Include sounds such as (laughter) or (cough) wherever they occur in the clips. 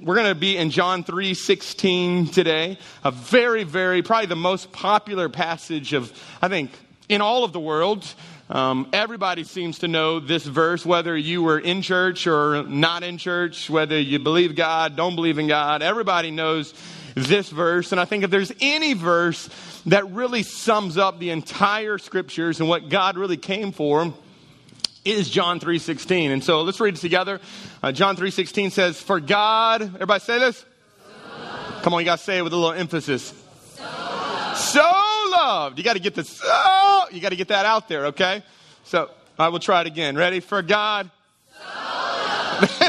we're going to be in John 3 16 today. A very, very, probably the most popular passage of, I think, in all of the world. Um, everybody seems to know this verse, whether you were in church or not in church, whether you believe God, don't believe in God. Everybody knows this verse. And I think if there's any verse that really sums up the entire scriptures and what God really came for, is John 3:16. And so let's read it together. Uh, John 3:16 says, "For God, everybody say this? So Come on, you got to say it with a little emphasis. So loved. So loved. You got to get the so, you got to get that out there, okay? So, I will try it again. Ready? For God. So (laughs)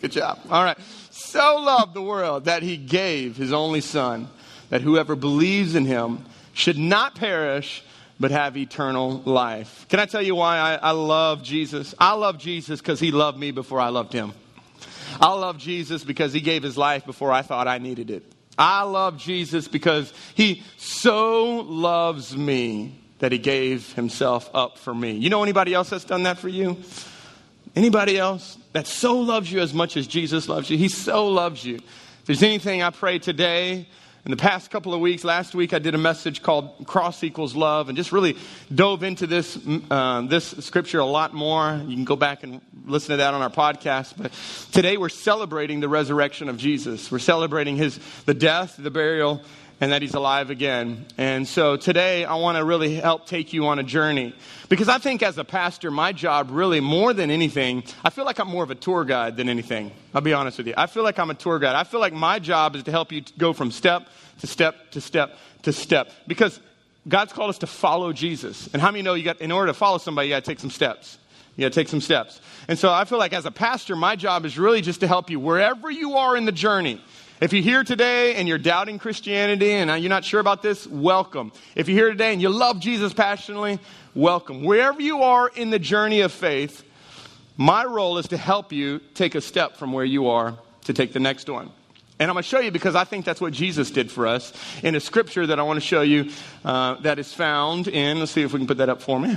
Good job. All right. So loved the world that he gave his only son that whoever believes in him should not perish but have eternal life. Can I tell you why I, I love Jesus? I love Jesus because he loved me before I loved him. I love Jesus because he gave his life before I thought I needed it. I love Jesus because he so loves me that he gave himself up for me. You know anybody else that's done that for you? Anybody else that so loves you as much as Jesus loves you? He so loves you. If there's anything I pray today in the past couple of weeks, last week I did a message called Cross Equals Love and just really dove into this, uh, this scripture a lot more. You can go back and listen to that on our podcast. But today we're celebrating the resurrection of Jesus. We're celebrating his, the death, the burial, and that he's alive again. And so today I want to really help take you on a journey. Because I think as a pastor, my job really more than anything, I feel like I'm more of a tour guide than anything. I'll be honest with you. I feel like I'm a tour guide. I feel like my job is to help you go from step to step to step to step. Because God's called us to follow Jesus. And how many know you got, in order to follow somebody, you got to take some steps. You got to take some steps. And so I feel like as a pastor, my job is really just to help you wherever you are in the journey. If you're here today and you're doubting Christianity and you're not sure about this, welcome. If you're here today and you love Jesus passionately, welcome. Wherever you are in the journey of faith, my role is to help you take a step from where you are to take the next one. And I'm going to show you because I think that's what Jesus did for us in a scripture that I want to show you uh, that is found in, let's see if we can put that up for me.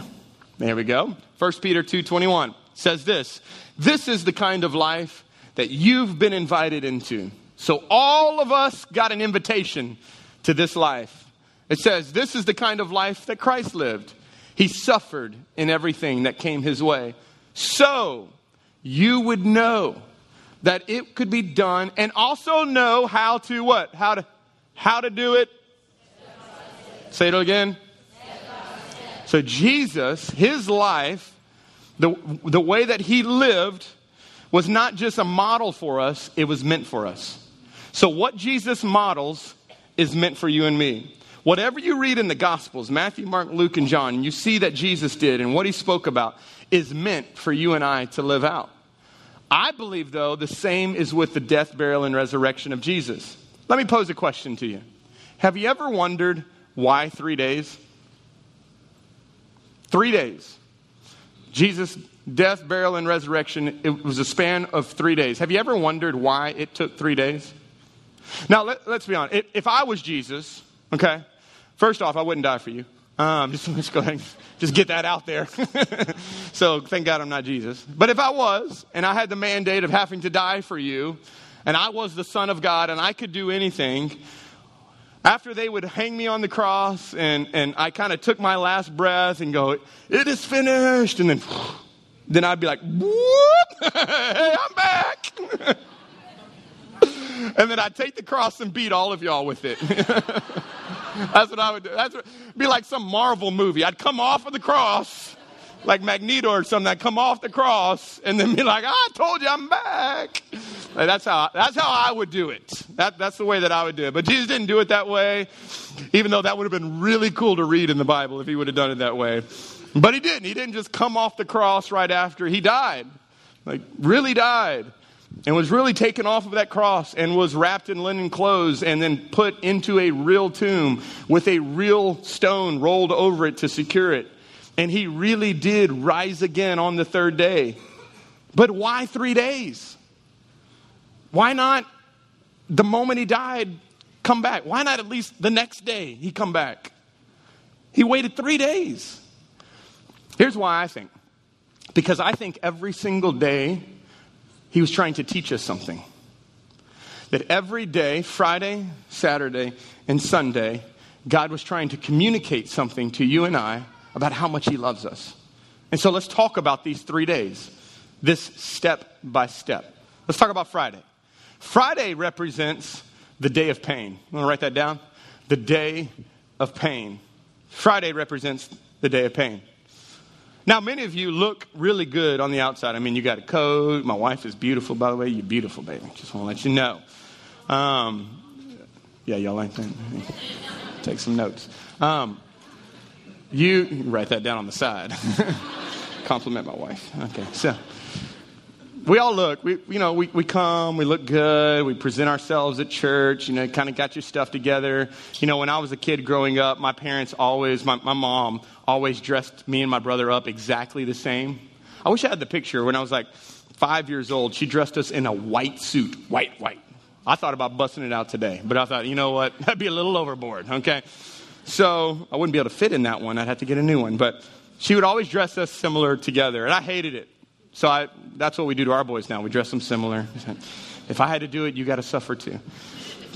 There we go. 1 Peter 2.21 says this, This is the kind of life that you've been invited into so all of us got an invitation to this life. It says, This is the kind of life that Christ lived. He suffered in everything that came his way. So you would know that it could be done and also know how to what? How to how to do it? Say it again. So Jesus, his life, the, the way that he lived was not just a model for us, it was meant for us. So, what Jesus models is meant for you and me. Whatever you read in the Gospels, Matthew, Mark, Luke, and John, you see that Jesus did and what he spoke about is meant for you and I to live out. I believe, though, the same is with the death, burial, and resurrection of Jesus. Let me pose a question to you Have you ever wondered why three days? Three days. Jesus' death, burial, and resurrection, it was a span of three days. Have you ever wondered why it took three days? Now, let, us be honest. If, if, I was Jesus, okay, first off, I wouldn't die for you. Um, (laughs) just, let's go ahead and just get that out there. (laughs) so thank God I'm not Jesus. But if I was, and I had the mandate of having to die for you, and I was the Son of God, and I could do anything, after they would hang me on the cross, and, and I kind of took my last breath and go, It is finished. And then, (sighs) then I'd be like, Whoop! (laughs) hey, I'm back. And then I'd take the cross and beat all of y'all with it. (laughs) That's what I would do. That's what, be like some Marvel movie. I'd come off of the cross, like Magneto or something. I'd come off the cross and then be like, I told you I'm back. Like, that's how that's how I would do it. That, that's the way that I would do it. But Jesus didn't do it that way, even though that would have been really cool to read in the Bible if he would have done it that way. But he didn't. He didn't just come off the cross right after he died. Like, really died and was really taken off of that cross and was wrapped in linen clothes and then put into a real tomb with a real stone rolled over it to secure it. And he really did rise again on the third day. But why three days? Why not the moment he died come back? Why not at least the next day he come back? He waited three days. Here's why I think. Because I think every single day he was trying to teach us something. That every day, Friday, Saturday, and Sunday, God was trying to communicate something to you and I about how much he loves us. And so let's talk about these three days, this step by step. Let's talk about Friday. Friday represents the day of pain. You want to write that down? The day of pain. Friday represents the day of pain. Now, many of you look really good on the outside. I mean, you got a coat. My wife is beautiful, by the way. You're beautiful, baby. Just want to let you know. Um, yeah, y'all like that? (laughs) Take some notes. Um, you write that down on the side. (laughs) Compliment my wife. Okay, so we all look, we, you know, we, we come, we look good, we present ourselves at church, you know, kind of got your stuff together. You know, when I was a kid growing up, my parents always, my, my mom always dressed me and my brother up exactly the same. I wish I had the picture when I was like five years old. She dressed us in a white suit, white, white. I thought about busting it out today, but I thought, you know what, (laughs) that'd be a little overboard, okay? So I wouldn't be able to fit in that one. I'd have to get a new one. But she would always dress us similar together, and I hated it. So I, that's what we do to our boys now. We dress them similar. If I had to do it, you got to suffer too.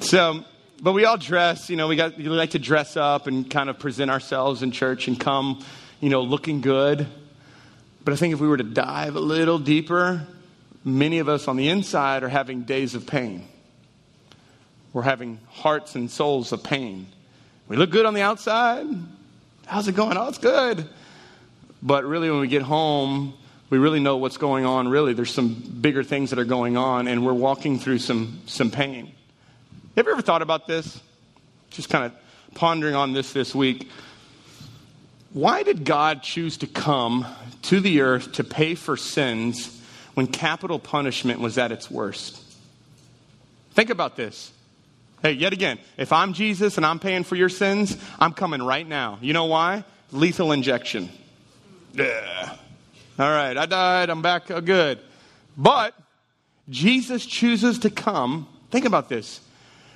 So, but we all dress, you know, we, got, we like to dress up and kind of present ourselves in church and come, you know, looking good. But I think if we were to dive a little deeper, many of us on the inside are having days of pain. We're having hearts and souls of pain. We look good on the outside. How's it going? Oh, it's good. But really, when we get home, we really know what's going on. Really, there's some bigger things that are going on, and we're walking through some, some pain. Have you ever thought about this? Just kind of pondering on this this week. Why did God choose to come to the earth to pay for sins when capital punishment was at its worst? Think about this. Hey, yet again, if I'm Jesus and I'm paying for your sins, I'm coming right now. You know why? Lethal injection. Yeah. All right, I died. I'm back. Oh, good. But Jesus chooses to come. Think about this.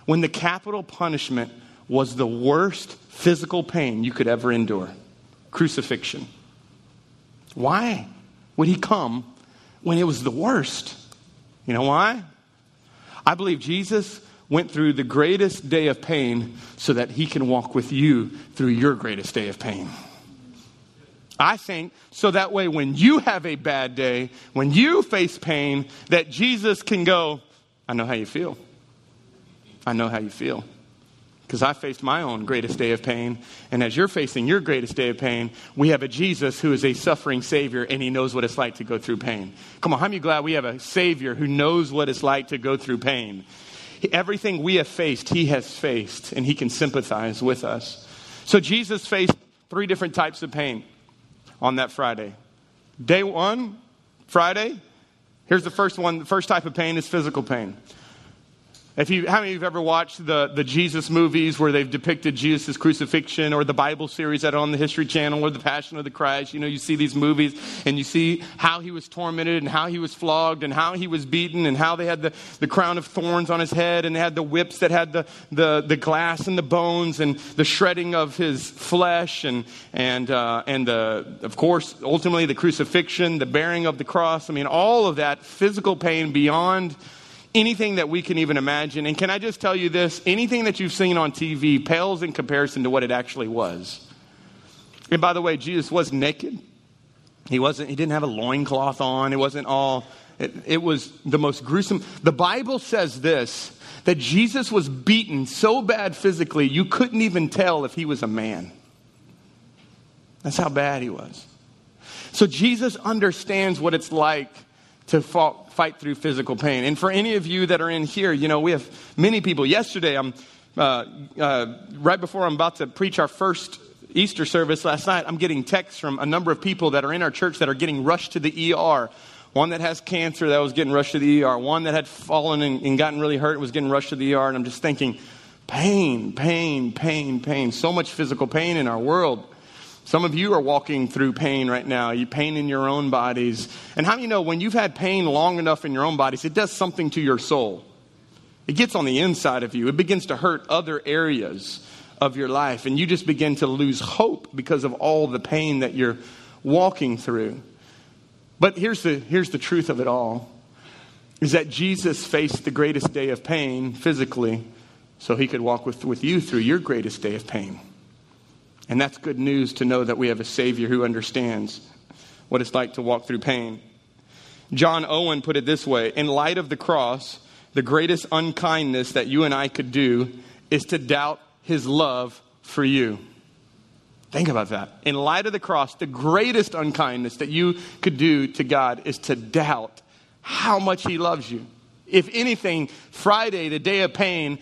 When the capital punishment was the worst physical pain you could ever endure crucifixion. Why would he come when it was the worst? You know why? I believe Jesus went through the greatest day of pain so that he can walk with you through your greatest day of pain. I think so that way when you have a bad day, when you face pain, that Jesus can go, I know how you feel. I know how you feel. Because I faced my own greatest day of pain. And as you're facing your greatest day of pain, we have a Jesus who is a suffering Savior and he knows what it's like to go through pain. Come on, how many glad we have a Savior who knows what it's like to go through pain? Everything we have faced, he has faced, and he can sympathize with us. So Jesus faced three different types of pain on that Friday. Day one, Friday, here's the first one. The first type of pain is physical pain. If you, how many of you have ever watched the, the Jesus movies where they've depicted Jesus' crucifixion or the Bible series that are on the History Channel or the Passion of the Christ? You know, you see these movies and you see how he was tormented and how he was flogged and how he was beaten and how they had the, the crown of thorns on his head and they had the whips that had the, the, the glass and the bones and the shredding of his flesh and, and, uh, and the, of course, ultimately the crucifixion, the bearing of the cross. I mean, all of that physical pain beyond anything that we can even imagine. And can I just tell you this? Anything that you've seen on TV pales in comparison to what it actually was. And by the way, Jesus was naked. He wasn't, he didn't have a loincloth on. It wasn't all, it, it was the most gruesome. The Bible says this that Jesus was beaten so bad physically, you couldn't even tell if he was a man. That's how bad he was. So Jesus understands what it's like to fight through physical pain. And for any of you that are in here, you know, we have many people. Yesterday, I'm uh, uh, right before I'm about to preach our first Easter service last night, I'm getting texts from a number of people that are in our church that are getting rushed to the ER. One that has cancer that was getting rushed to the ER. One that had fallen and, and gotten really hurt was getting rushed to the ER. And I'm just thinking, pain, pain, pain, pain. So much physical pain in our world. Some of you are walking through pain right now. You pain in your own bodies. And how do you know when you've had pain long enough in your own bodies, it does something to your soul? It gets on the inside of you. It begins to hurt other areas of your life. And you just begin to lose hope because of all the pain that you're walking through. But here's the, here's the truth of it all is that Jesus faced the greatest day of pain physically so he could walk with, with you through your greatest day of pain. And that's good news to know that we have a Savior who understands what it's like to walk through pain. John Owen put it this way In light of the cross, the greatest unkindness that you and I could do is to doubt his love for you. Think about that. In light of the cross, the greatest unkindness that you could do to God is to doubt how much he loves you. If anything, Friday, the day of pain,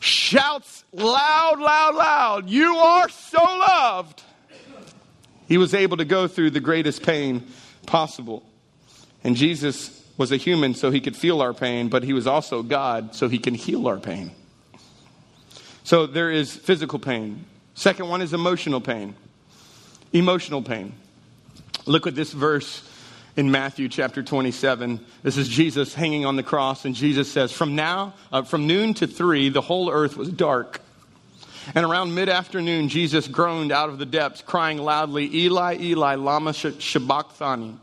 shouts loud, loud, loud, You are so loved. He was able to go through the greatest pain possible. And Jesus was a human so he could feel our pain, but he was also God so he can heal our pain. So there is physical pain. Second one is emotional pain. Emotional pain. Look at this verse in Matthew chapter 27. This is Jesus hanging on the cross, and Jesus says, From now, uh, from noon to three, the whole earth was dark. And around mid afternoon, Jesus groaned out of the depths, crying loudly, Eli, Eli, Lama Sabachthani,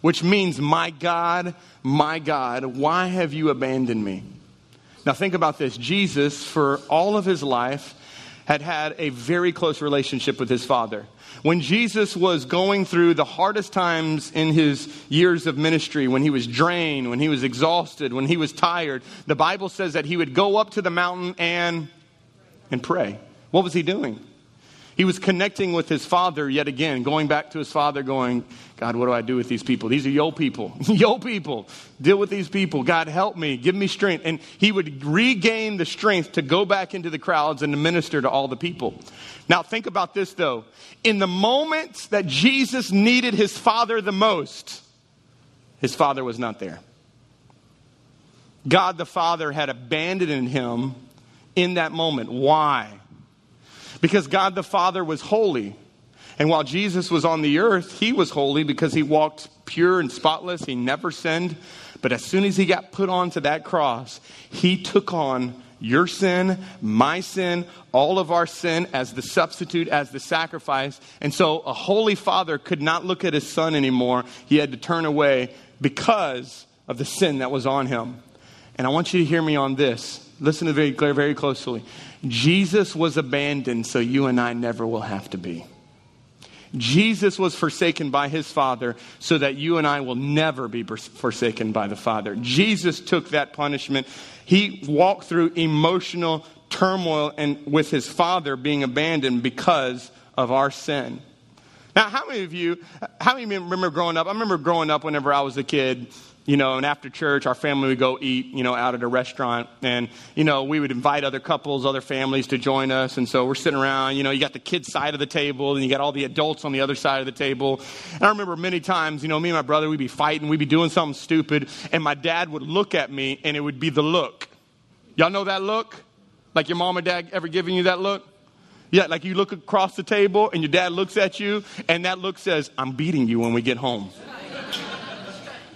which means, My God, my God, why have you abandoned me? Now, think about this. Jesus, for all of his life, had had a very close relationship with his Father. When Jesus was going through the hardest times in his years of ministry, when he was drained, when he was exhausted, when he was tired, the Bible says that he would go up to the mountain and, and pray. What was he doing? He was connecting with his father yet again, going back to his father, going, God, what do I do with these people? These are yo people. (laughs) yo people. Deal with these people. God, help me. Give me strength. And he would regain the strength to go back into the crowds and to minister to all the people. Now, think about this, though. In the moments that Jesus needed his father the most, his father was not there. God the Father had abandoned him in that moment. Why? Because God the Father was holy. And while Jesus was on the earth, he was holy because he walked pure and spotless. He never sinned. But as soon as he got put onto that cross, he took on your sin, my sin, all of our sin as the substitute, as the sacrifice. And so a holy father could not look at his son anymore. He had to turn away because of the sin that was on him. And I want you to hear me on this. Listen to very, very closely. Jesus was abandoned so you and I never will have to be. Jesus was forsaken by his Father so that you and I will never be forsaken by the Father. Jesus took that punishment. He walked through emotional turmoil and with his Father being abandoned because of our sin. Now, how many of you, how many of you remember growing up? I remember growing up whenever I was a kid you know, and after church, our family would go eat, you know, out at a restaurant. And, you know, we would invite other couples, other families to join us. And so we're sitting around, you know, you got the kids' side of the table, and you got all the adults on the other side of the table. And I remember many times, you know, me and my brother, we'd be fighting, we'd be doing something stupid, and my dad would look at me, and it would be the look. Y'all know that look? Like your mom or dad ever giving you that look? Yeah, like you look across the table, and your dad looks at you, and that look says, I'm beating you when we get home.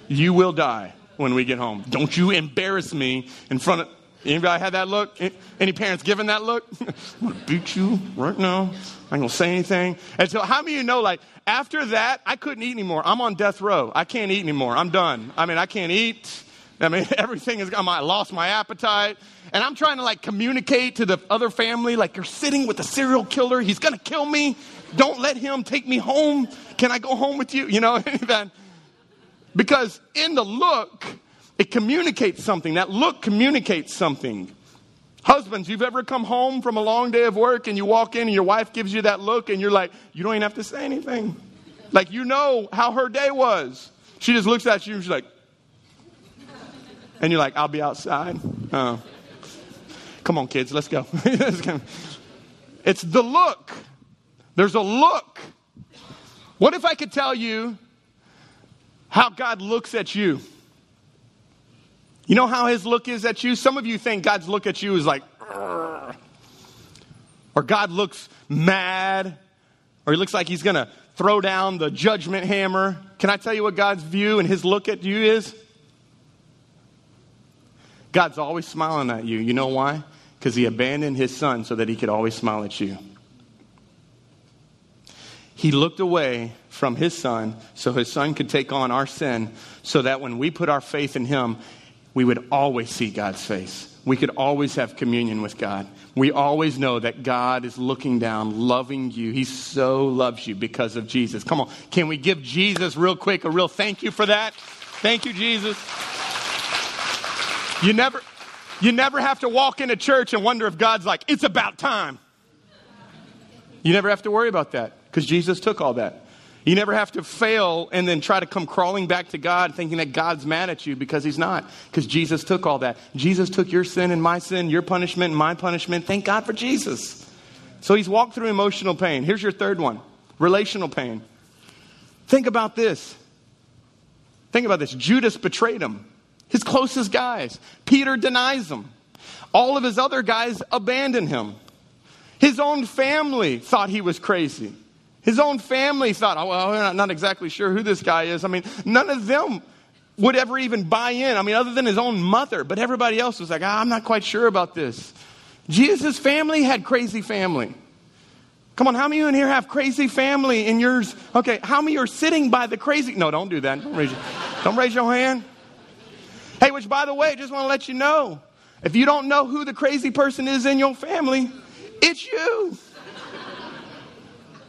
You will die when we get home. Don't you embarrass me in front of. Anybody had that look? Any parents given that look? (laughs) I'm gonna beat you right now. I ain't gonna say anything. And so, how many of you know, like, after that, I couldn't eat anymore. I'm on death row. I can't eat anymore. I'm done. I mean, I can't eat. I mean, (laughs) everything is, I lost my appetite. And I'm trying to, like, communicate to the other family, like, you're sitting with a serial killer. He's gonna kill me. Don't let him take me home. Can I go home with you? You know, (laughs) Because in the look, it communicates something. That look communicates something. Husbands, you've ever come home from a long day of work and you walk in and your wife gives you that look and you're like, you don't even have to say anything. Like, you know how her day was. She just looks at you and she's like, and you're like, I'll be outside. Uh, come on, kids, let's go. (laughs) it's the look. There's a look. What if I could tell you how God looks at you. You know how his look is at you? Some of you think God's look at you is like, or God looks mad, or he looks like he's going to throw down the judgment hammer. Can I tell you what God's view and his look at you is? God's always smiling at you. You know why? Because he abandoned his son so that he could always smile at you. He looked away from his son so his son could take on our sin so that when we put our faith in him, we would always see God's face. We could always have communion with God. We always know that God is looking down, loving you. He so loves you because of Jesus. Come on, can we give Jesus real quick a real thank you for that? Thank you, Jesus. You never, you never have to walk into church and wonder if God's like, it's about time. You never have to worry about that because Jesus took all that. You never have to fail and then try to come crawling back to God thinking that God's mad at you because He's not, because Jesus took all that. Jesus took your sin and my sin, your punishment and my punishment. Thank God for Jesus. So He's walked through emotional pain. Here's your third one relational pain. Think about this. Think about this. Judas betrayed him, his closest guys. Peter denies him. All of his other guys abandon him. His own family thought he was crazy. His own family thought, oh, well, not exactly sure who this guy is. I mean, none of them would ever even buy in. I mean, other than his own mother, but everybody else was like, ah, I'm not quite sure about this. Jesus' family had crazy family. Come on, how many of you in here have crazy family in yours? Okay, how many are sitting by the crazy? No, don't do that. Don't raise your, don't raise your hand. Hey, which by the way, just want to let you know, if you don't know who the crazy person is in your family, it's you.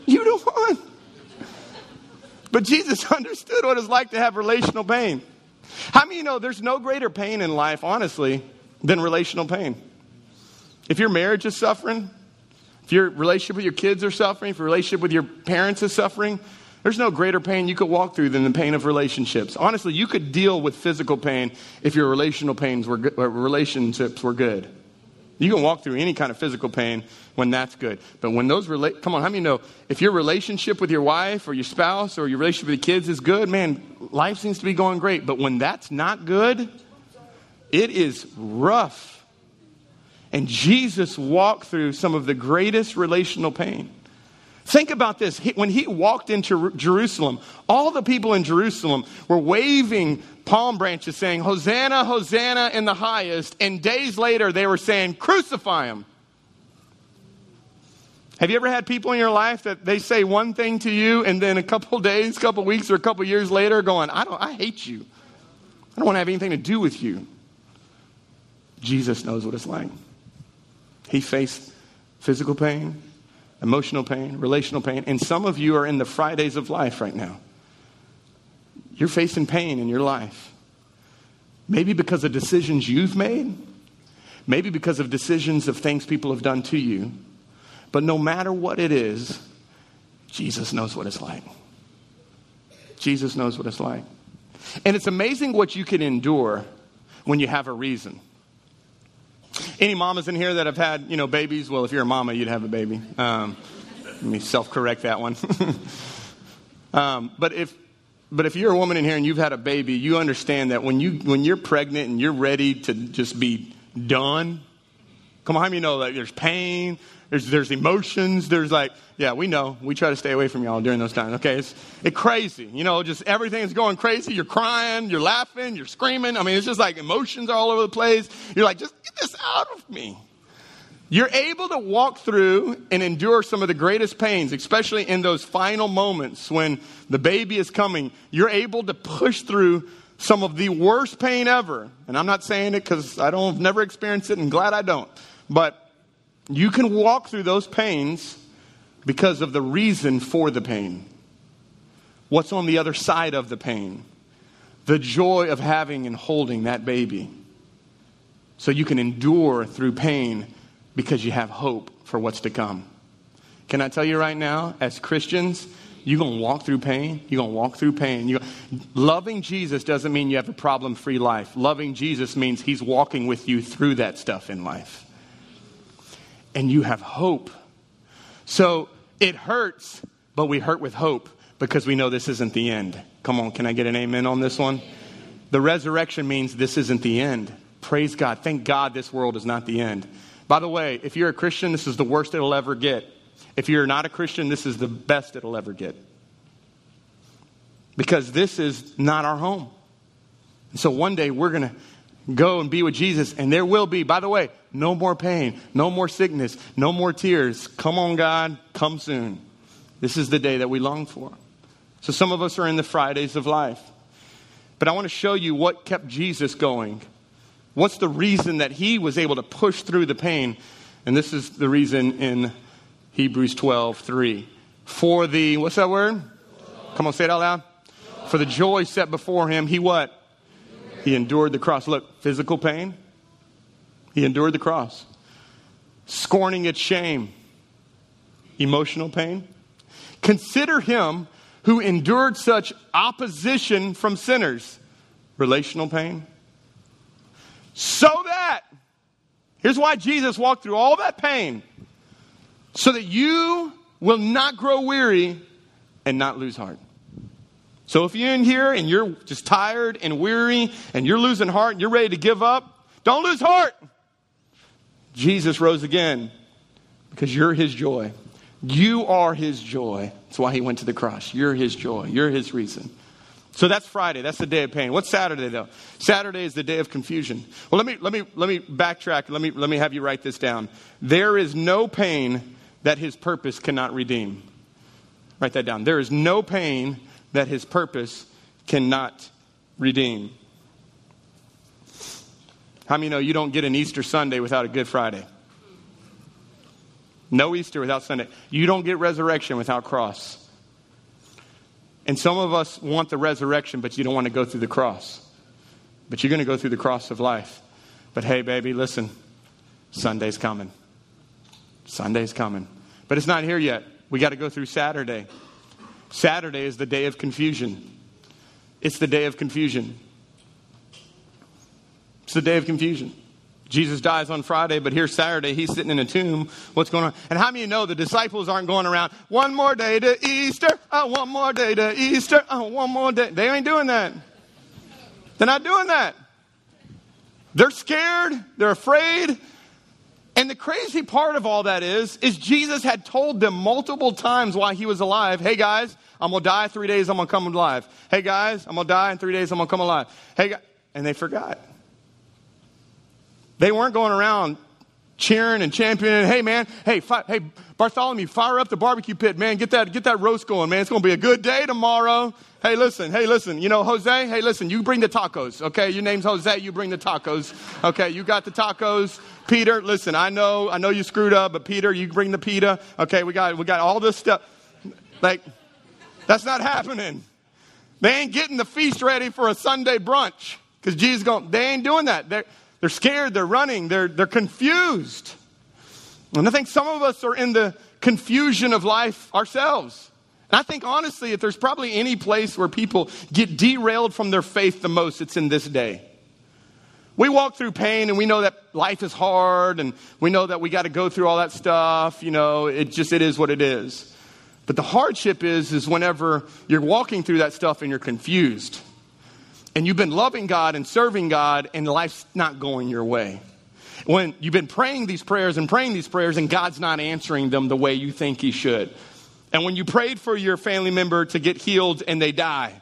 You don't want. But Jesus (laughs) understood what it's like to have relational pain. How many you know there's no greater pain in life, honestly, than relational pain? If your marriage is suffering, if your relationship with your kids are suffering, if your relationship with your parents is suffering, there's no greater pain you could walk through than the pain of relationships. Honestly, you could deal with physical pain if your relational pains were good, uh, relationships were good. You can walk through any kind of physical pain when that's good. But when those relate, come on, how many know if your relationship with your wife or your spouse or your relationship with your kids is good, man, life seems to be going great. But when that's not good, it is rough. And Jesus walked through some of the greatest relational pain. Think about this. When he walked into Jerusalem, all the people in Jerusalem were waving palm branches saying, Hosanna, Hosanna in the highest. And days later, they were saying, Crucify him. Have you ever had people in your life that they say one thing to you and then a couple days, couple weeks, or a couple years later going, I, don't, I hate you. I don't want to have anything to do with you. Jesus knows what it's like. He faced physical pain, emotional pain, relational pain, and some of you are in the Fridays of life right now. You're facing pain in your life. Maybe because of decisions you've made, maybe because of decisions of things people have done to you. But no matter what it is, Jesus knows what it's like. Jesus knows what it's like. And it's amazing what you can endure when you have a reason. Any mamas in here that have had, you know, babies? Well, if you're a mama, you'd have a baby. Um, let me self-correct that one. (laughs) um, but if but if you're a woman in here and you've had a baby, you understand that when you when you're pregnant and you're ready to just be done, come on, how many know that there's pain, there's, there's emotions. There's like, yeah, we know. We try to stay away from y'all during those times. Okay, it's, it's crazy. You know, just everything's going crazy. You're crying, you're laughing, you're screaming. I mean, it's just like emotions are all over the place. You're like, just get this out of me. You're able to walk through and endure some of the greatest pains, especially in those final moments when the baby is coming. You're able to push through some of the worst pain ever. And I'm not saying it because I don't never experienced it and glad I don't. But you can walk through those pains because of the reason for the pain. What's on the other side of the pain? The joy of having and holding that baby. So you can endure through pain because you have hope for what's to come. Can I tell you right now, as Christians, you're going to walk through pain. You're going to walk through pain. You, loving Jesus doesn't mean you have a problem free life. Loving Jesus means He's walking with you through that stuff in life and you have hope. So it hurts, but we hurt with hope because we know this isn't the end. Come on, can I get an amen on this one? The resurrection means this isn't the end. Praise God. Thank God this world is not the end. By the way, if you're a Christian, this is the worst it'll ever get. If you're not a Christian, this is the best it'll ever get. Because this is not our home. So one day we're going to go and be with Jesus, and there will be, by the way, no more pain, no more sickness, no more tears. Come on, God, come soon. This is the day that we long for. So some of us are in the Fridays of life. But I want to show you what kept Jesus going What's the reason that he was able to push through the pain? And this is the reason in Hebrews 12, 3. For the, what's that word? Come on, say it out loud. For the joy set before him, he what? He endured the cross. Look, physical pain. He endured the cross. Scorning its shame. Emotional pain. Consider him who endured such opposition from sinners. Relational pain. So that, here's why Jesus walked through all that pain. So that you will not grow weary and not lose heart. So if you're in here and you're just tired and weary and you're losing heart and you're ready to give up, don't lose heart. Jesus rose again because you're his joy. You are his joy. That's why he went to the cross. You're his joy. You're his reason. So that's Friday. That's the day of pain. What's Saturday though? Saturday is the day of confusion. Well, let me let me let me backtrack. Let me let me have you write this down. There is no pain that his purpose cannot redeem. Write that down. There is no pain that his purpose cannot redeem. How many know you don't get an Easter Sunday without a Good Friday? No Easter without Sunday. You don't get resurrection without cross. And some of us want the resurrection, but you don't want to go through the cross. But you're going to go through the cross of life. But hey, baby, listen Sunday's coming. Sunday's coming. But it's not here yet. We got to go through Saturday. Saturday is the day of confusion. It's the day of confusion. It's the day of confusion. Jesus dies on Friday, but here's Saturday. He's sitting in a tomb. What's going on? And how many you know the disciples aren't going around, one more day to Easter, oh, one more day to Easter, oh, one more day. They ain't doing that. They're not doing that. They're scared. They're afraid. And the crazy part of all that is, is Jesus had told them multiple times while he was alive, hey guys, I'm gonna die three days, I'm gonna come alive. Hey guys, I'm gonna die in three days, I'm gonna come alive. Hey and they forgot. They weren't going around cheering and championing. Hey man, hey, fi- hey Bartholomew, fire up the barbecue pit, man. Get that, get that roast going, man. It's gonna be a good day tomorrow. Hey, listen, hey, listen. You know, Jose, hey, listen, you bring the tacos, okay? Your name's Jose, you bring the tacos. Okay, you got the tacos. Peter, listen, I know, I know you screwed up, but Peter, you bring the pita. Okay, we got we got all this stuff. Like, that's not happening. They ain't getting the feast ready for a Sunday brunch. Because Jesus going, they ain't doing that. They're, they're scared, they're running, they're, they're confused. And I think some of us are in the confusion of life ourselves. And I think honestly, if there's probably any place where people get derailed from their faith the most, it's in this day. We walk through pain and we know that life is hard and we know that we got to go through all that stuff. You know, it just, it is what it is. But the hardship is, is whenever you're walking through that stuff and you're confused and you've been loving God and serving God and life's not going your way. When you've been praying these prayers and praying these prayers and God's not answering them the way you think He should. And when you prayed for your family member to get healed and they die.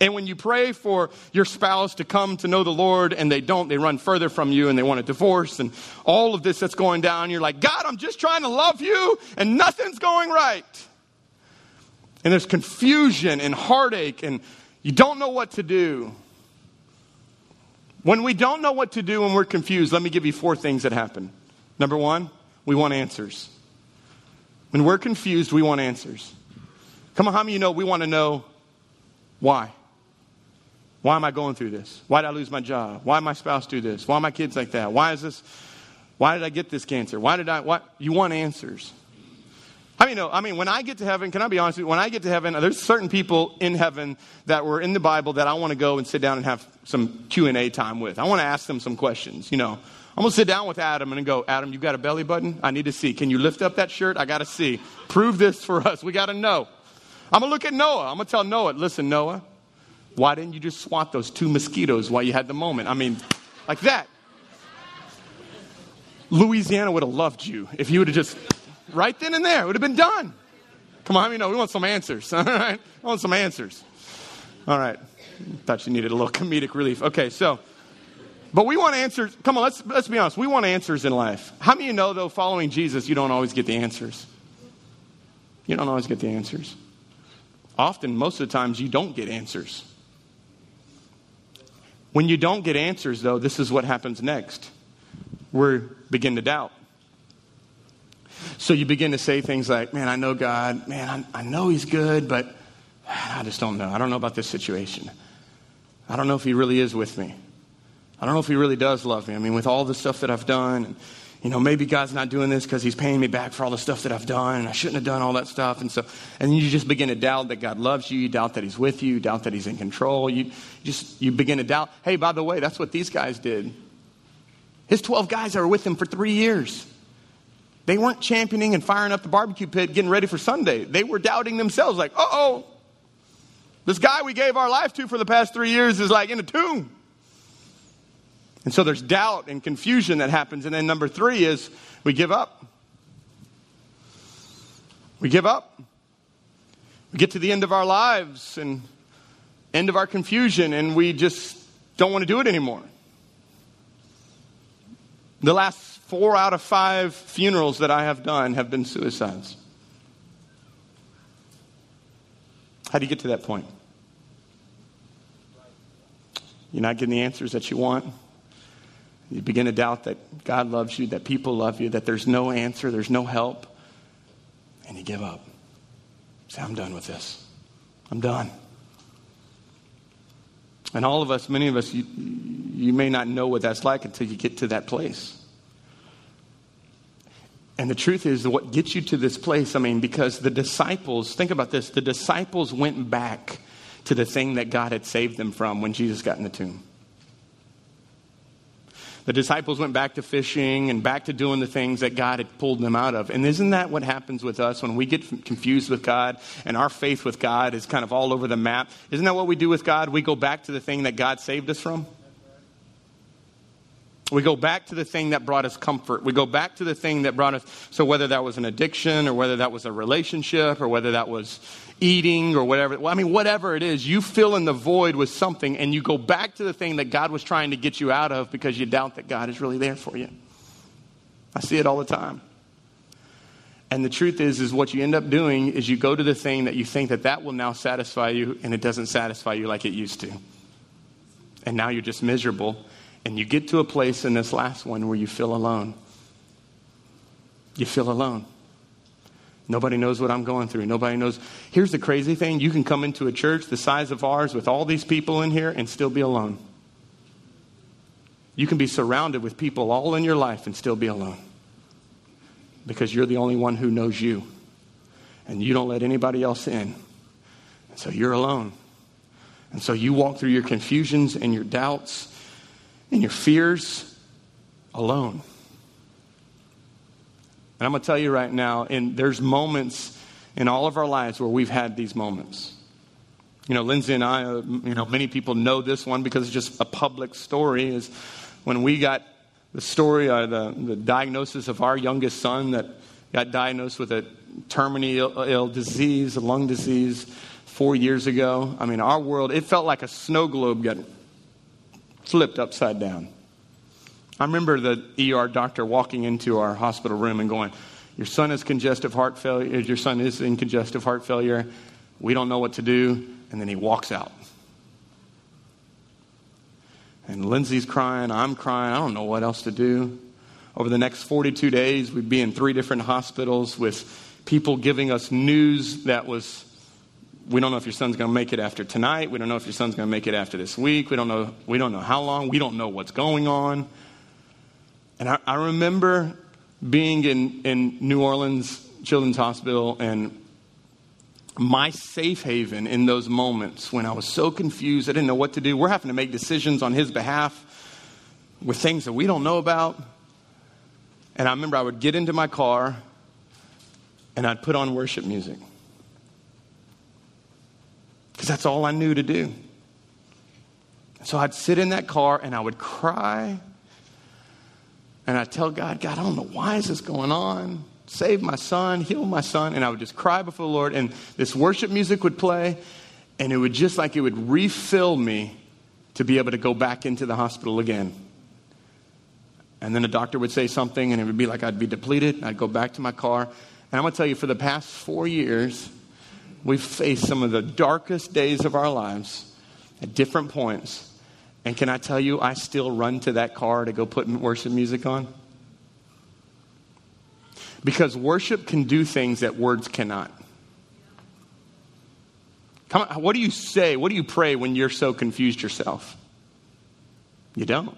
And when you pray for your spouse to come to know the Lord and they don't, they run further from you and they want a divorce and all of this that's going down, you're like, God, I'm just trying to love you and nothing's going right. And there's confusion and heartache and you don't know what to do. When we don't know what to do and we're confused, let me give you four things that happen. Number one, we want answers. When we're confused, we want answers. Come on, how many of you know we want to know why? Why am I going through this? Why did I lose my job? Why did my spouse do this? Why are my kids like that? Why is this? Why did I get this cancer? Why did I? What? You want answers. I mean, no, I mean, when I get to heaven, can I be honest with you? When I get to heaven, there's certain people in heaven that were in the Bible that I want to go and sit down and have some Q&A time with. I want to ask them some questions, you know. I'm going to sit down with Adam and go, Adam, you got a belly button? I need to see. Can you lift up that shirt? I got to see. Prove this for us. We got to know. I'm going to look at Noah. I'm going to tell Noah, listen, Noah, why didn't you just swat those two mosquitoes while you had the moment? I mean, like that. Louisiana would have loved you if you would have just, right then and there, it would have been done. Come on, you know, we want some answers, (laughs) all right? I want some answers. All right. Thought you needed a little (laughs) comedic relief. Okay, so, but we want answers. Come on, let's, let's be honest. We want answers in life. How many of you know, though, following Jesus, you don't always get the answers? You don't always get the answers. Often, most of the times, you don't get answers. When you don't get answers, though, this is what happens next. We begin to doubt. So you begin to say things like, Man, I know God. Man, I, I know He's good, but I just don't know. I don't know about this situation. I don't know if He really is with me. I don't know if He really does love me. I mean, with all the stuff that I've done, and, you know, maybe God's not doing this because He's paying me back for all the stuff that I've done, and I shouldn't have done all that stuff. And so, and you just begin to doubt that God loves you. You doubt that He's with you. You doubt that He's in control. You just, you begin to doubt. Hey, by the way, that's what these guys did. His 12 guys were with him for three years. They weren't championing and firing up the barbecue pit, getting ready for Sunday. They were doubting themselves, like, uh oh, this guy we gave our life to for the past three years is like in a tomb. And so there's doubt and confusion that happens. And then number three is we give up. We give up. We get to the end of our lives and end of our confusion, and we just don't want to do it anymore. The last four out of five funerals that I have done have been suicides. How do you get to that point? You're not getting the answers that you want. You begin to doubt that God loves you, that people love you, that there's no answer, there's no help, and you give up. Say, I'm done with this. I'm done. And all of us, many of us, you, you may not know what that's like until you get to that place. And the truth is, what gets you to this place, I mean, because the disciples, think about this, the disciples went back to the thing that God had saved them from when Jesus got in the tomb. The disciples went back to fishing and back to doing the things that God had pulled them out of. And isn't that what happens with us when we get confused with God and our faith with God is kind of all over the map? Isn't that what we do with God? We go back to the thing that God saved us from? We go back to the thing that brought us comfort. We go back to the thing that brought us. So, whether that was an addiction or whether that was a relationship or whether that was eating or whatever. Well, I mean, whatever it is, you fill in the void with something and you go back to the thing that God was trying to get you out of because you doubt that God is really there for you. I see it all the time. And the truth is, is what you end up doing is you go to the thing that you think that that will now satisfy you, and it doesn't satisfy you like it used to. And now you're just miserable, and you get to a place in this last one where you feel alone. You feel alone. Nobody knows what I'm going through. Nobody knows. Here's the crazy thing you can come into a church the size of ours with all these people in here and still be alone. You can be surrounded with people all in your life and still be alone because you're the only one who knows you and you don't let anybody else in. And So you're alone. And so you walk through your confusions and your doubts and your fears alone. And I'm going to tell you right now, and there's moments in all of our lives where we've had these moments. You know, Lindsay and I, you know, many people know this one because it's just a public story. Is when we got the story, uh, the, the diagnosis of our youngest son that got diagnosed with a terminally Ill, Ill disease, a lung disease, four years ago. I mean, our world, it felt like a snow globe got flipped upside down. I remember the ER doctor walking into our hospital room and going, Your son has congestive heart failure. Your son is in congestive heart failure. We don't know what to do. And then he walks out. And Lindsay's crying. I'm crying. I don't know what else to do. Over the next 42 days, we'd be in three different hospitals with people giving us news that was we don't know if your son's going to make it after tonight. We don't know if your son's going to make it after this week. We don't know. We don't know how long. We don't know what's going on. And I, I remember being in, in New Orleans Children's Hospital and my safe haven in those moments when I was so confused, I didn't know what to do. We're having to make decisions on his behalf with things that we don't know about. And I remember I would get into my car and I'd put on worship music. Because that's all I knew to do. So I'd sit in that car and I would cry and I'd tell God, God, I don't know why is this going on. Save my son, heal my son. And I would just cry before the Lord. And this worship music would play, and it would just like it would refill me to be able to go back into the hospital again. And then the doctor would say something, and it would be like I'd be depleted. I'd go back to my car. And I'm going to tell you, for the past four years, we've faced some of the darkest days of our lives at different points. And can I tell you, I still run to that car to go put worship music on? Because worship can do things that words cannot. Come on, what do you say? What do you pray when you're so confused yourself? You don't.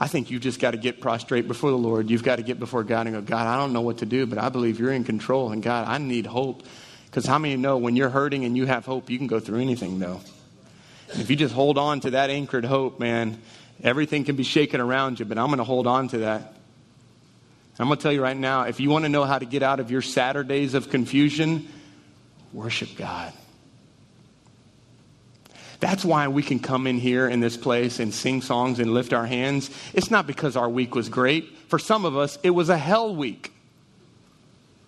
I think you've just got to get prostrate before the Lord. You've got to get before God and go, God, I don't know what to do, but I believe you're in control. And God, I need hope. Because how many know when you're hurting and you have hope, you can go through anything, though? if you just hold on to that anchored hope, man, everything can be shaken around you, but I'm going to hold on to that. I'm going to tell you right now if you want to know how to get out of your Saturdays of confusion, worship God. That's why we can come in here in this place and sing songs and lift our hands. It's not because our week was great. For some of us, it was a hell week.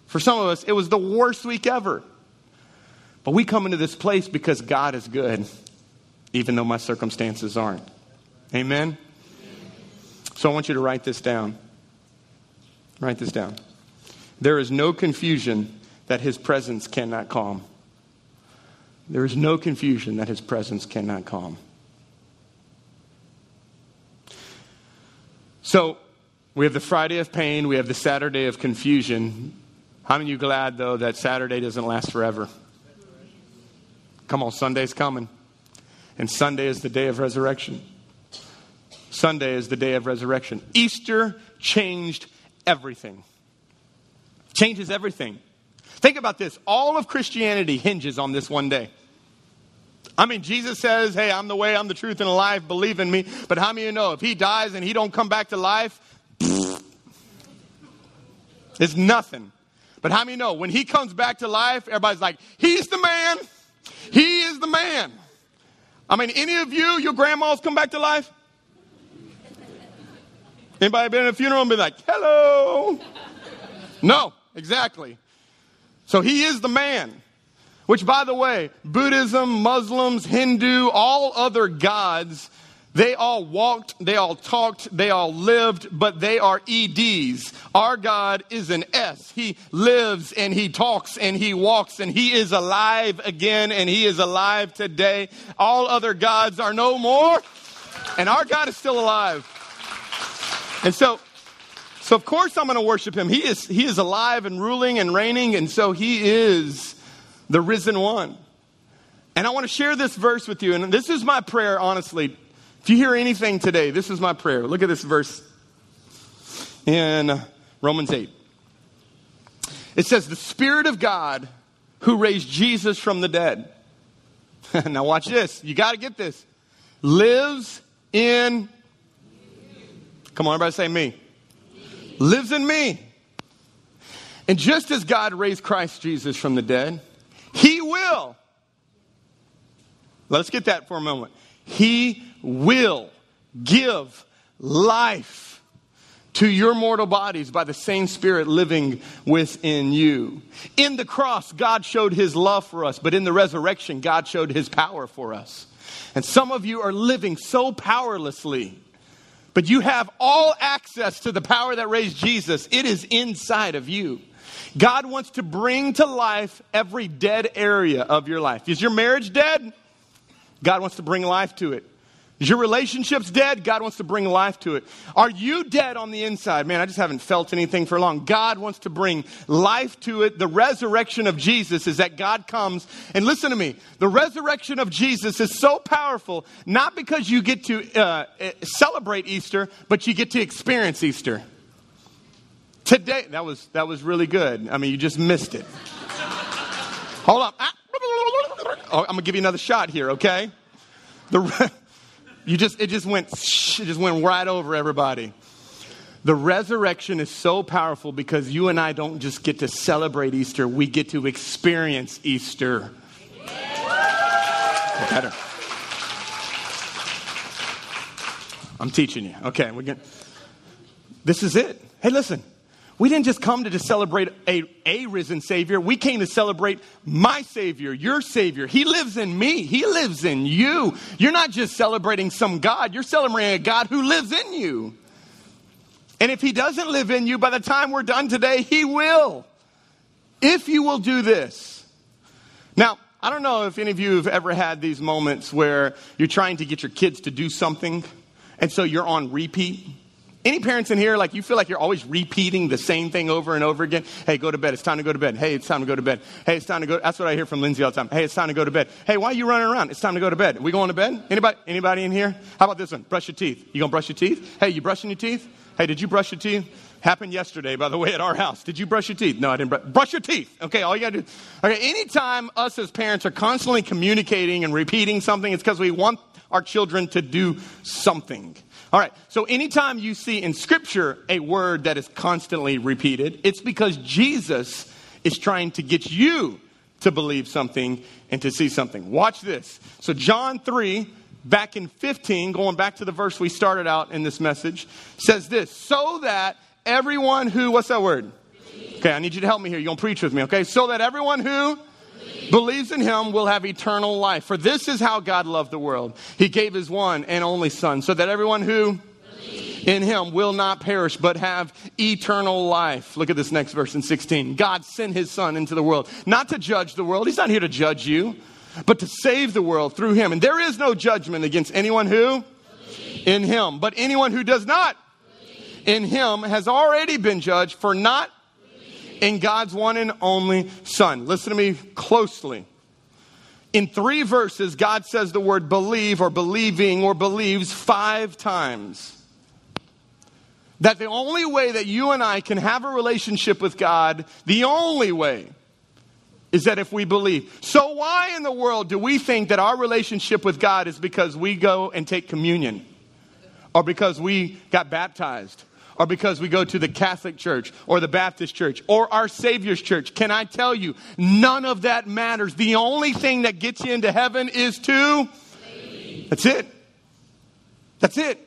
For some of us, it was the worst week ever. But we come into this place because God is good, even though my circumstances aren't. Amen? So I want you to write this down. Write this down. There is no confusion that his presence cannot calm. There is no confusion that his presence cannot calm. So, we have the Friday of pain, we have the Saturday of confusion. How many of you glad, though, that Saturday doesn't last forever? Come on, Sunday's coming. And Sunday is the day of resurrection. Sunday is the day of resurrection. Easter changed everything. Changes everything. Think about this. All of Christianity hinges on this one day. I mean, Jesus says, hey, I'm the way, I'm the truth, and the life, believe in me. But how many of you know if he dies and he don't come back to life, it's nothing. But how many you know when he comes back to life, everybody's like, he's the man. He is the man. I mean, any of you, your grandmas come back to life? Anybody been at a funeral and be like, hello? No, exactly. So he is the man. Which, by the way, Buddhism, Muslims, Hindu, all other gods, they all walked, they all talked, they all lived, but they are EDs. Our God is an S. He lives and he talks and he walks and he is alive again and he is alive today. All other gods are no more, and our God is still alive. And so, so, of course, I'm going to worship him. He is, he is alive and ruling and reigning, and so he is the risen one. And I want to share this verse with you. And this is my prayer, honestly. If you hear anything today, this is my prayer. Look at this verse in Romans 8. It says, The Spirit of God who raised Jesus from the dead. (laughs) now, watch this. You got to get this. Lives in. Come on, everybody say me lives in me. And just as God raised Christ Jesus from the dead, He will. Let's get that for a moment. He will give life to your mortal bodies by the same Spirit living within you. In the cross, God showed His love for us, but in the resurrection, God showed His power for us. And some of you are living so powerlessly but you have all access to the power that raised Jesus. It is inside of you. God wants to bring to life every dead area of your life. Is your marriage dead? God wants to bring life to it. Is your relationship's dead? God wants to bring life to it. Are you dead on the inside? Man, I just haven't felt anything for long. God wants to bring life to it. The resurrection of Jesus is that God comes, and listen to me, the resurrection of Jesus is so powerful, not because you get to uh, eh, celebrate Easter, but you get to experience Easter. Today, that was, that was really good. I mean, you just missed it. Hold on. Ah, oh, I'm going to give you another shot here, okay? The. You just, it just went, it just went right over everybody. The resurrection is so powerful because you and I don't just get to celebrate Easter, we get to experience Easter. Better. I'm teaching you. Okay, we're going This is it. Hey, listen. We didn't just come to just celebrate a, a risen Savior. We came to celebrate my Savior, your Savior. He lives in me. He lives in you. You're not just celebrating some God, you're celebrating a God who lives in you. And if He doesn't live in you, by the time we're done today, He will. If you will do this. Now, I don't know if any of you have ever had these moments where you're trying to get your kids to do something, and so you're on repeat. Any parents in here, like you feel like you're always repeating the same thing over and over again? Hey, go to bed. It's time to go to bed. Hey, it's time to go to bed. Hey, it's time to go. That's what I hear from Lindsay all the time. Hey, it's time to go to bed. Hey, why are you running around? It's time to go to bed. We going to bed? Anybody? Anybody in here? How about this one? Brush your teeth. You gonna brush your teeth? Hey, you brushing your teeth? Hey, did you brush your teeth? Happened yesterday, by the way, at our house. Did you brush your teeth? No, I didn't. Brush, brush your teeth. Okay, all you gotta do. Okay, anytime us as parents are constantly communicating and repeating something, it's because we want our children to do something. All right, so anytime you see in Scripture a word that is constantly repeated, it's because Jesus is trying to get you to believe something and to see something. Watch this. So, John 3, back in 15, going back to the verse we started out in this message, says this So that everyone who, what's that word? Okay, I need you to help me here. You're going to preach with me, okay? So that everyone who believes in him will have eternal life. For this is how God loved the world. He gave his one and only Son, so that everyone who in him will not perish, but have eternal life. Look at this next verse in 16. God sent his Son into the world, not to judge the world. He's not here to judge you, but to save the world through him. And there is no judgment against anyone who in him, but anyone who does not in him has already been judged for not in God's one and only Son. Listen to me closely. In three verses, God says the word believe or believing or believes five times. That the only way that you and I can have a relationship with God, the only way, is that if we believe. So, why in the world do we think that our relationship with God is because we go and take communion? Or because we got baptized? Or because we go to the Catholic Church or the Baptist Church or our Savior's Church. Can I tell you, none of that matters. The only thing that gets you into heaven is to. That's it. That's it.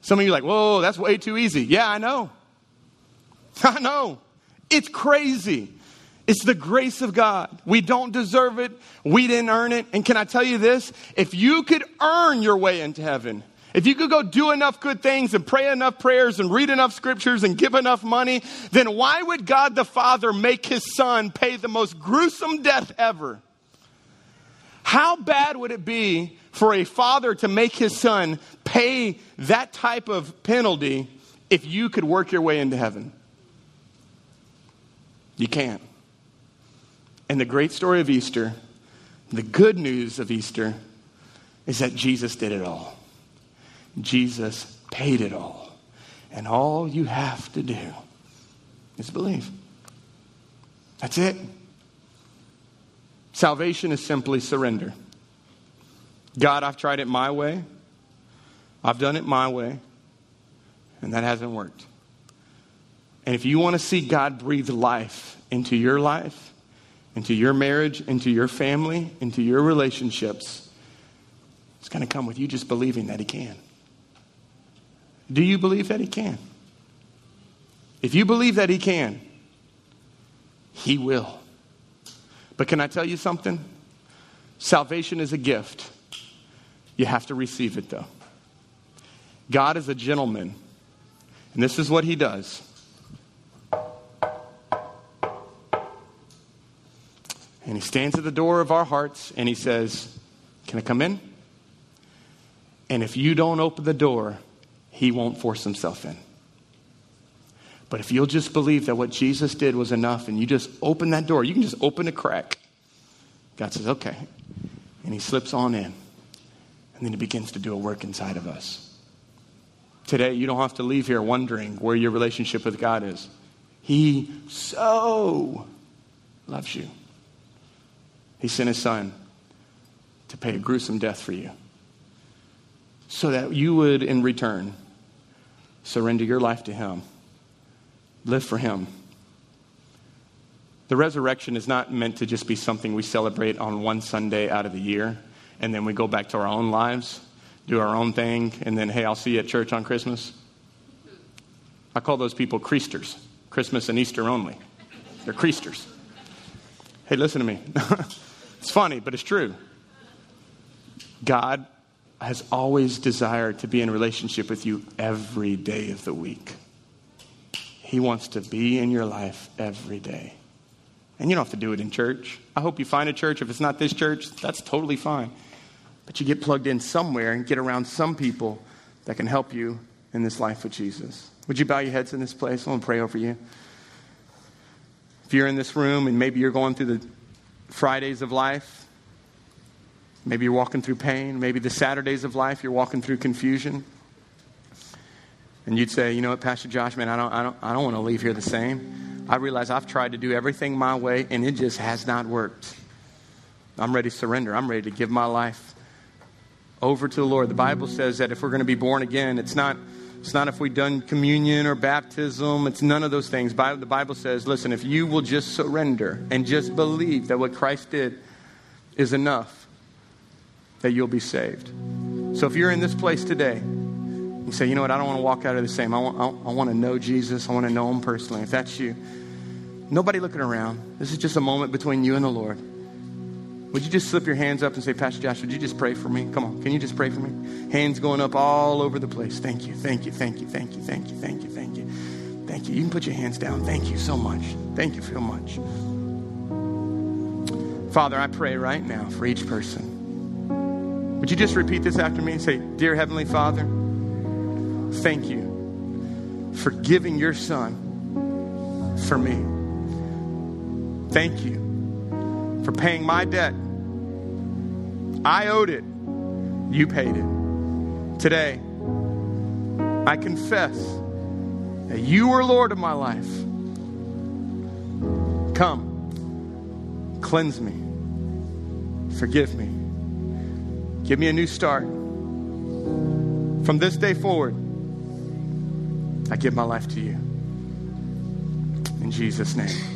Some of you are like, whoa, that's way too easy. Yeah, I know. (laughs) I know. It's crazy. It's the grace of God. We don't deserve it. We didn't earn it. And can I tell you this? If you could earn your way into heaven, if you could go do enough good things and pray enough prayers and read enough scriptures and give enough money, then why would God the Father make his son pay the most gruesome death ever? How bad would it be for a father to make his son pay that type of penalty if you could work your way into heaven? You can't. And the great story of Easter, the good news of Easter, is that Jesus did it all. Jesus paid it all. And all you have to do is believe. That's it. Salvation is simply surrender. God, I've tried it my way. I've done it my way. And that hasn't worked. And if you want to see God breathe life into your life, into your marriage, into your family, into your relationships, it's going to come with you just believing that He can. Do you believe that He can? If you believe that He can, He will. But can I tell you something? Salvation is a gift. You have to receive it, though. God is a gentleman, and this is what He does. And He stands at the door of our hearts and He says, Can I come in? And if you don't open the door, he won't force himself in. But if you'll just believe that what Jesus did was enough and you just open that door, you can just open a crack. God says, okay. And he slips on in. And then he begins to do a work inside of us. Today, you don't have to leave here wondering where your relationship with God is. He so loves you. He sent his son to pay a gruesome death for you so that you would, in return, Surrender your life to Him. Live for Him. The resurrection is not meant to just be something we celebrate on one Sunday out of the year and then we go back to our own lives, do our own thing, and then, hey, I'll see you at church on Christmas. I call those people creasters, Christmas and Easter only. They're creasters. Hey, listen to me. (laughs) it's funny, but it's true. God has always desired to be in relationship with you every day of the week. He wants to be in your life every day. And you don't have to do it in church. I hope you find a church. If it's not this church, that's totally fine. But you get plugged in somewhere and get around some people that can help you in this life with Jesus. Would you bow your heads in this place? I want to pray over you. If you're in this room and maybe you're going through the Fridays of life, maybe you're walking through pain, maybe the Saturdays of life, you're walking through confusion. And you'd say, you know what, Pastor Josh, man, I don't, I don't, I don't want to leave here the same. I realize I've tried to do everything my way and it just has not worked. I'm ready to surrender. I'm ready to give my life over to the Lord. The Bible says that if we're going to be born again, it's not, it's not if we've done communion or baptism, it's none of those things. The Bible says, listen, if you will just surrender and just believe that what Christ did is enough, that you'll be saved. So if you're in this place today, you say, you know what, I don't want to walk out of the same. I want, I, want to know Jesus. I want to know him personally. If that's you, nobody looking around. This is just a moment between you and the Lord. Would you just slip your hands up and say, Pastor Josh, would you just pray for me? Come on, can you just pray for me? Hands going up all over the place. Thank you, thank you, thank you, thank you, thank you, thank you, thank you. Thank you. You can put your hands down. Thank you so much. Thank you so much. Father, I pray right now for each person. Would you just repeat this after me and say, Dear Heavenly Father, thank you for giving your son for me. Thank you for paying my debt. I owed it. You paid it. Today, I confess that you are Lord of my life. Come, cleanse me, forgive me, give me a new start. From this day forward, I give my life to you. In Jesus' name.